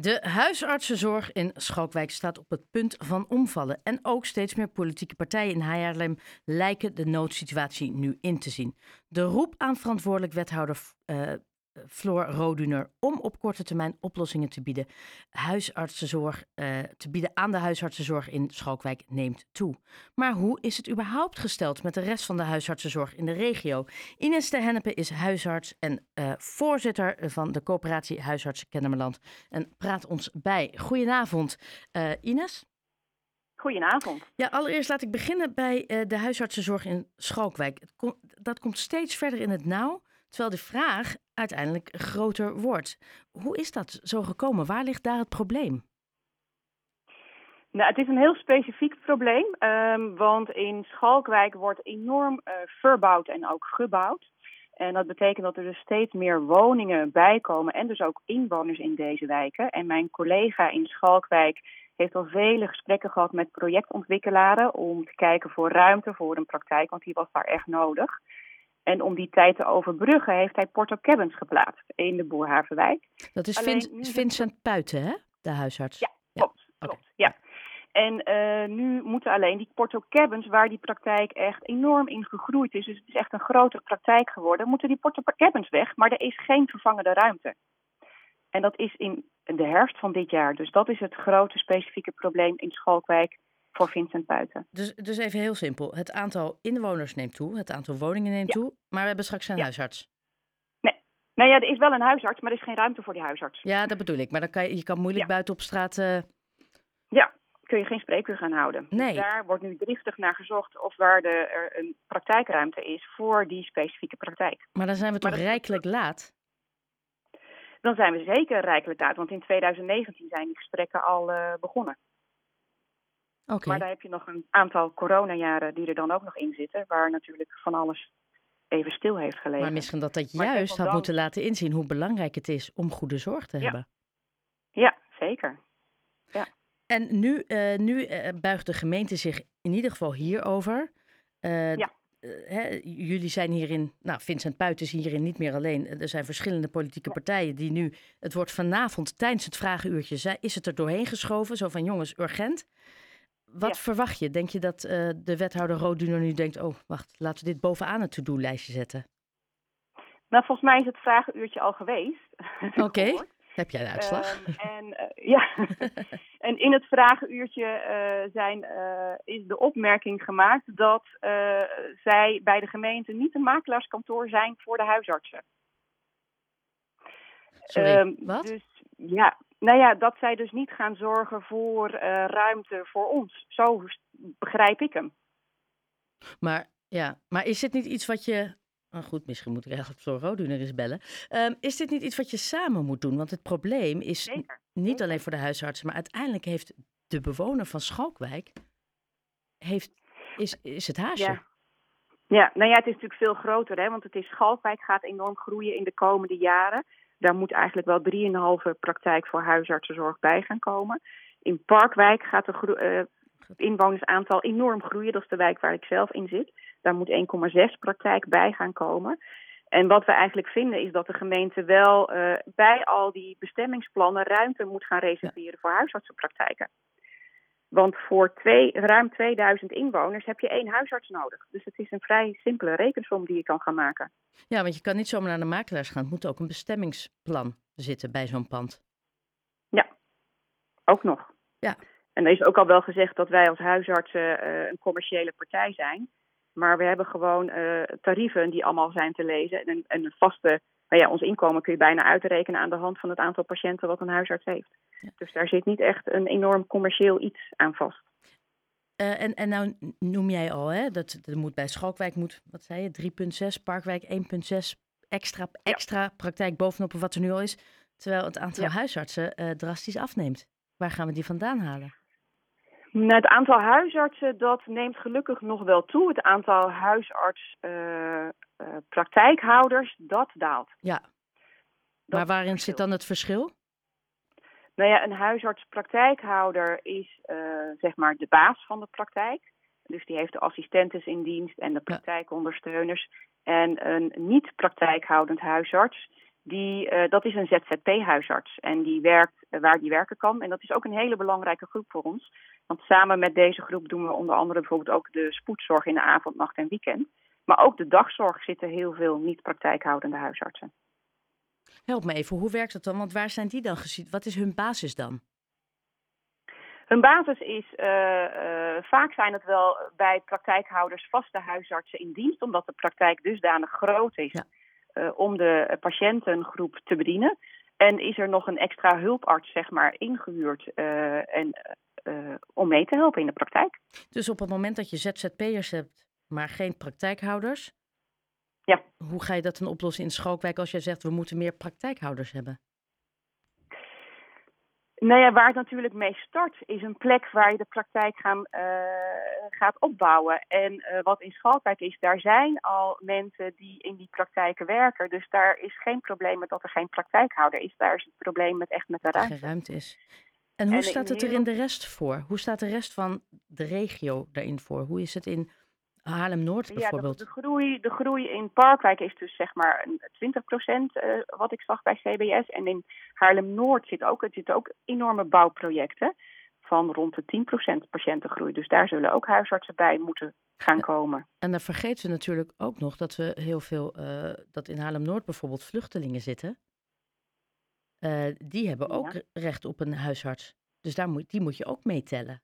De huisartsenzorg in Schalkwijk staat op het punt van omvallen. En ook steeds meer politieke partijen in Haarlem lijken de noodsituatie nu in te zien. De roep aan verantwoordelijk wethouder uh, Floor Roduner om op korte termijn oplossingen te bieden, huisartsenzorg, uh, te bieden aan de huisartsenzorg in Schalkwijk neemt toe. Maar hoe is het überhaupt gesteld met de rest van de huisartsenzorg in de regio? Ines de Hennepe is huisarts en uh, voorzitter van de coöperatie Huisartsen Kennemerland en praat ons bij. Goedenavond, uh, Ines. Goedenavond. Ja, allereerst laat ik beginnen bij de huisartsenzorg in Schalkwijk. Dat komt steeds verder in het nauw. Terwijl de vraag uiteindelijk groter wordt. Hoe is dat zo gekomen? Waar ligt daar het probleem? Nou, het is een heel specifiek probleem, um, want in Schalkwijk wordt enorm uh, verbouwd en ook gebouwd. En dat betekent dat er dus steeds meer woningen bijkomen en dus ook inwoners in deze wijken. En mijn collega in Schalkwijk heeft al vele gesprekken gehad met projectontwikkelaren om te kijken voor ruimte voor een praktijk, want die was daar echt nodig. En om die tijd te overbruggen heeft hij Porto Cabins geplaatst in de Boerhavenwijk. Dat is Alleen, Vincent Puiten, hè? De huisarts. Ja, klopt. klopt ja. En uh, nu moeten alleen die Porto Cabins, waar die praktijk echt enorm in gegroeid is, dus het is echt een grote praktijk geworden, moeten die Porto Cabins weg, maar er is geen vervangende ruimte. En dat is in de herfst van dit jaar. Dus dat is het grote specifieke probleem in Schalkwijk voor Vincent Buiten. Dus, dus even heel simpel. Het aantal inwoners neemt toe, het aantal woningen neemt toe, maar we hebben straks geen huisarts. Nee. Nou ja, er is wel een huisarts, maar er is geen ruimte voor die huisarts. Ja, dat bedoel ik. Maar dan kan je, je kan moeilijk buiten op straat... Uh... Ja, kun je geen spreekuur gaan houden. Dus nee. Daar wordt nu driftig naar gezocht of waar de, er een praktijkruimte is voor die specifieke praktijk. Maar dan zijn we toch rijkelijk laat? Dan zijn we zeker rijkelijk laat, want in 2019 zijn die gesprekken al uh, begonnen. Maar daar heb je nog een aantal coronajaren die er dan ook nog in zitten, waar natuurlijk van alles even stil heeft gelegen. Maar misschien dat dat juist had moeten laten inzien hoe belangrijk het is om goede zorg te hebben. Ja, zeker. Ja. En nu, uh, nu uh, buigt de gemeente zich in ieder geval hierover. Uh, ja. Hè, jullie zijn hierin, nou, Vincent Puit is hierin niet meer alleen. Er zijn verschillende politieke partijen die nu, het wordt vanavond tijdens het vragenuurtje, is het er doorheen geschoven. Zo van jongens, urgent. Wat verwacht je? Denk je dat uh, de wethouder Roodduner nu denkt: oh, wacht, laten we dit bovenaan het to-do-lijstje zetten? Nou, volgens mij is het vragenuurtje al geweest. Oké, okay. heb jij de uitslag? Uh, en, uh, ja, en in het vragenuurtje uh, zijn, is de opmerking gemaakt dat zij bij de gemeente niet een makelaarskantoor zijn voor de huisartsen. Sorry, um, wat? Dus ja, nou ja, dat zij dus niet gaan zorgen voor uh, ruimte voor ons. Zo begrijp ik hem. Maar ja, maar is dit niet iets wat je. Nou goed, misschien moet ik eigenlijk zo Roduner eens bellen. Um, is dit niet iets wat je samen moet doen? Want het probleem is Zeker. niet alleen voor de huisartsen, maar uiteindelijk heeft de bewoner van Schalkwijk heeft, is, is het haasje. Ja. ja, nou ja, het is natuurlijk veel groter, hè, want het is Schalkwijk gaat enorm groeien in de komende jaren. Daar moet eigenlijk wel 3,5 praktijk voor huisartsenzorg bij gaan komen. In Parkwijk gaat het uh, inwonersaantal enorm groeien. Dat is de wijk waar ik zelf in zit. Daar moet 1,6 praktijk bij gaan komen. En wat we eigenlijk vinden is dat de gemeente wel uh, bij al die bestemmingsplannen ruimte moet gaan reserveren voor huisartsenpraktijken. Want voor twee, ruim 2000 inwoners heb je één huisarts nodig. Dus het is een vrij simpele rekensom die je kan gaan maken. Ja, want je kan niet zomaar naar de makelaars gaan. Het moet ook een bestemmingsplan zitten bij zo'n pand. Ja, ook nog. Ja. En er is ook al wel gezegd dat wij als huisartsen uh, een commerciële partij zijn. Maar we hebben gewoon uh, tarieven die allemaal zijn te lezen. En, en een vaste, nou ja, ons inkomen kun je bijna uitrekenen aan de hand van het aantal patiënten wat een huisarts heeft. Dus daar zit niet echt een enorm commercieel iets aan vast. Uh, en, en nou noem jij al, hè, dat er moet bij Schalkwijk moet, wat zei je, 3,6, Parkwijk 1,6 extra, extra praktijk bovenop wat er nu al is. Terwijl het aantal huisartsen uh, drastisch afneemt. Waar gaan we die vandaan halen? Nou, het aantal huisartsen dat neemt gelukkig nog wel toe. Het aantal huisartspraktijkhouders uh, dat daalt. Ja, maar waarin zit dan het verschil? Nou ja, een huisartspraktijkhouder is uh, zeg maar de baas van de praktijk. Dus die heeft de assistentes in dienst en de praktijkondersteuners. En een niet praktijkhoudend huisarts, Die, dat is een ZZP-huisarts en die werkt waar die werken kan. En dat is ook een hele belangrijke groep voor ons. Want samen met deze groep doen we onder andere bijvoorbeeld ook de spoedzorg in de avond, nacht en weekend. Maar ook de dagzorg zitten heel veel niet-praktijkhoudende huisartsen. Help me even, hoe werkt dat dan? Want waar zijn die dan gezien? Wat is hun basis dan? Hun basis is, uh, uh, vaak zijn het wel bij praktijkhouders vaste huisartsen in dienst, omdat de praktijk dusdanig groot is ja. uh, om de patiëntengroep te bedienen. En is er nog een extra hulparts, zeg maar, ingehuurd en, om mee te helpen in de praktijk. Dus op het moment dat je ZZP'ers hebt, maar geen praktijkhouders, ja. hoe ga je dat dan oplossen in Schalkwijk als jij zegt we moeten meer praktijkhouders hebben? Nou ja, waar het natuurlijk mee start, is een plek waar je de praktijk gaan, uh, gaat opbouwen. En uh, wat in Schalkwijk is, daar zijn al mensen die in die praktijken werken. Dus daar is geen probleem met dat er geen praktijkhouder is. Daar is het probleem met echt met de ruimte. Ruimte is. En hoe en staat het er in de rest voor? Hoe staat de rest van de regio daarin voor? Hoe is het in Haarlem-Noord bijvoorbeeld? Ja, de, de, groei, de groei in Parkwijk is dus zeg maar 20 procent uh, wat ik zag bij CBS. En in Haarlem-Noord zit ook, zitten ook enorme bouwprojecten van rond de 10 procent patiëntengroei. Dus daar zullen ook huisartsen bij moeten gaan komen. En dan vergeten we natuurlijk ook nog dat we heel veel, uh, dat in Haarlem-Noord bijvoorbeeld vluchtelingen zitten. Uh, die hebben ook ja. recht op een huisarts. Dus daar moet, die moet je ook meetellen.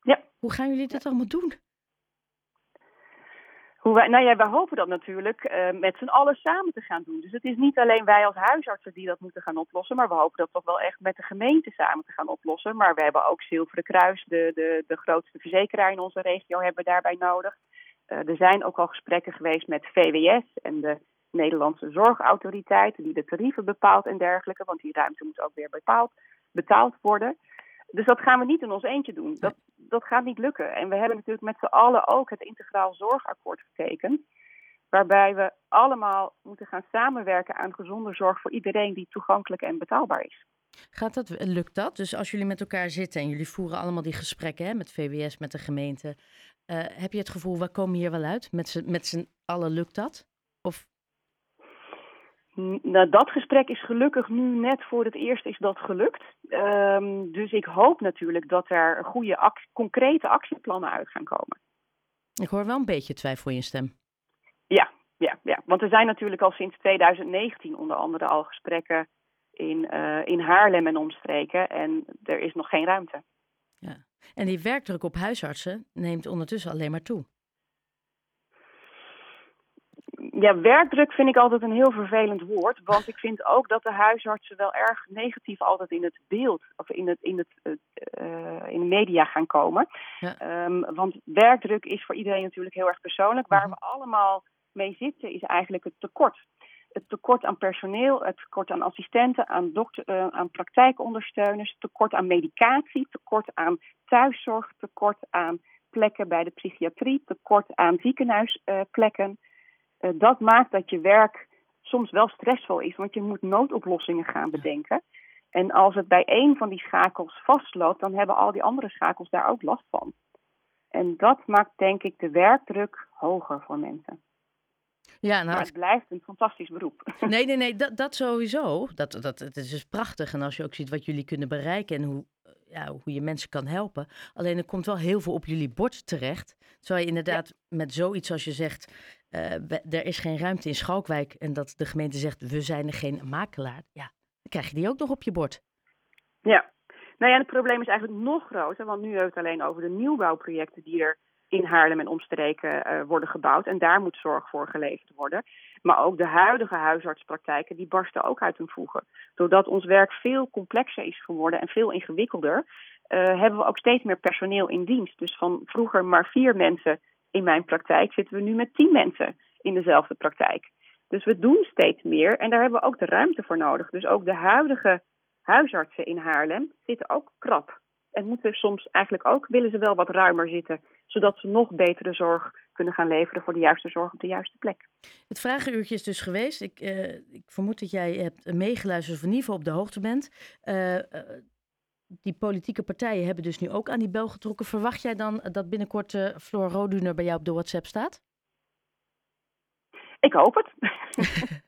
Ja. Hoe gaan jullie dat allemaal doen? Hoe wij, nou ja, wij hopen dat natuurlijk uh, met z'n allen samen te gaan doen. Dus het is niet alleen wij als huisartsen die dat moeten gaan oplossen, maar we hopen dat toch wel echt met de gemeente samen te gaan oplossen. Maar we hebben ook Zilveren Kruis, de, de, de grootste verzekeraar in onze regio, hebben we daarbij nodig. Uh, er zijn ook al gesprekken geweest met VWS en de Nederlandse Zorgautoriteit, die de tarieven bepaalt en dergelijke, want die ruimte moet ook weer bepaald, betaald worden. Dus dat gaan we niet in ons eentje doen. Dat, dat gaat niet lukken. En we hebben natuurlijk met z'n allen ook het integraal zorgakkoord getekend. Waarbij we allemaal moeten gaan samenwerken aan gezonde zorg voor iedereen die toegankelijk en betaalbaar is. Gaat dat, lukt dat? Dus als jullie met elkaar zitten en jullie voeren allemaal die gesprekken hè, met VWS, met de gemeente. Uh, heb je het gevoel, we komen hier wel uit? Met z'n allen lukt dat? Of nou, dat gesprek is gelukkig nu net voor het eerst is dat gelukt. Um, dus ik hoop natuurlijk dat er goede concrete actieplannen uit gaan komen. Ik hoor wel een beetje twijfel in je stem. Ja, ja, ja. want er zijn natuurlijk al sinds 2019 onder andere al gesprekken in, uh, in Haarlem en omstreken. En er is nog geen ruimte. Ja. En die werkdruk op huisartsen neemt ondertussen alleen maar toe ja, werkdruk vind ik altijd een heel vervelend woord. Want ik vind ook dat de huisartsen wel erg negatief altijd in het beeld of in, het, in, het, uh, in de media gaan komen. Ja. Um, want werkdruk is voor iedereen natuurlijk heel erg persoonlijk. Waar we allemaal mee zitten is eigenlijk het tekort. Het tekort aan personeel, het tekort aan assistenten, aan, dokter, uh, aan praktijkondersteuners, tekort aan medicatie, tekort aan thuiszorg, tekort aan plekken bij de psychiatrie, tekort aan ziekenhuisplekken. Uh, dat maakt dat je werk soms wel stressvol is, want je moet noodoplossingen gaan bedenken. En als het bij één van die schakels vastloopt, dan hebben al die andere schakels daar ook last van. En dat maakt denk ik de werkdruk hoger voor mensen. Ja, nou, maar het blijft een fantastisch beroep. Nee, nee, nee, dat, dat sowieso. Dat, dat, het is dus prachtig. En als je ook ziet wat jullie kunnen bereiken en hoe, ja, hoe je mensen kan helpen. Alleen er komt wel heel veel op jullie bord terecht. Terwijl je inderdaad met zoiets als je zegt, uh, er is geen ruimte in Schalkwijk en dat de gemeente zegt, we zijn er geen makelaar. Ja, dan krijg je die ook nog op je bord. Ja, nou ja, het probleem is eigenlijk nog groter, want nu hebben we het alleen over de nieuwbouwprojecten die er in Haarlem en omstreken uh, worden gebouwd. En daar moet zorg voor geleverd worden. Maar ook de huidige huisartspraktijken, die barsten ook uit hun voegen. Doordat ons werk veel complexer is geworden en veel ingewikkelder, uh, hebben we ook steeds meer personeel in dienst. Dus van vroeger maar vier mensen in mijn praktijk zitten we nu met tien mensen in dezelfde praktijk. Dus we doen steeds meer en daar hebben we ook de ruimte voor nodig. Dus ook de huidige huisartsen in Haarlem zitten ook krap. En moeten soms eigenlijk ook, willen ze wel wat ruimer zitten, zodat ze nog betere zorg kunnen gaan leveren voor de juiste zorg op de juiste plek. Het vragenuurtje is dus geweest. Ik, uh, ik vermoed dat jij hebt meegeluisterd of in ieder geval op de hoogte bent. Uh, uh, die politieke partijen hebben dus nu ook aan die bel getrokken. Verwacht jij dan dat binnenkort uh, Floor Roduner bij jou op de WhatsApp staat? Ik hoop het.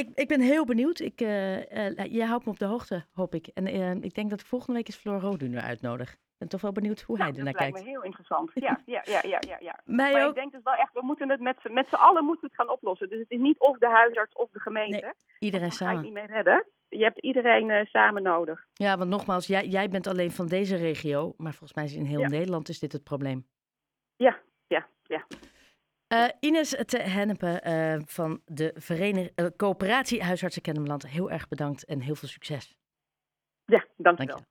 ik, ik ben heel benieuwd. Ik, uh, jij houdt me op de hoogte, hoop ik. En ik denk dat ik volgende week is Floor Rodu nu uitnodig. Ik ben toch wel benieuwd hoe hij ernaar kijkt. Dat lijkt me heel interessant. Ja, ja, ja, ja, ja. ja. Mij maar ook. ik denk dus wel echt, we moeten het met, met z'n allen moeten het gaan oplossen. Dus het is niet of de huisarts of de gemeente. Nee, iedereen samen. ga je niet meer redden. Je hebt iedereen uh, samen nodig. Ja, want nogmaals, jij, jij bent alleen van deze regio. Maar volgens mij is in heel Ja. Nederland is dit het probleem. Ja, ja, ja. Eh, Ines te Hennepe eh, van de Verenig eh, Coöperatie Huisartsen Kennemerland. Heel erg bedankt en heel veel succes. Ja, dankjewel. Dank je.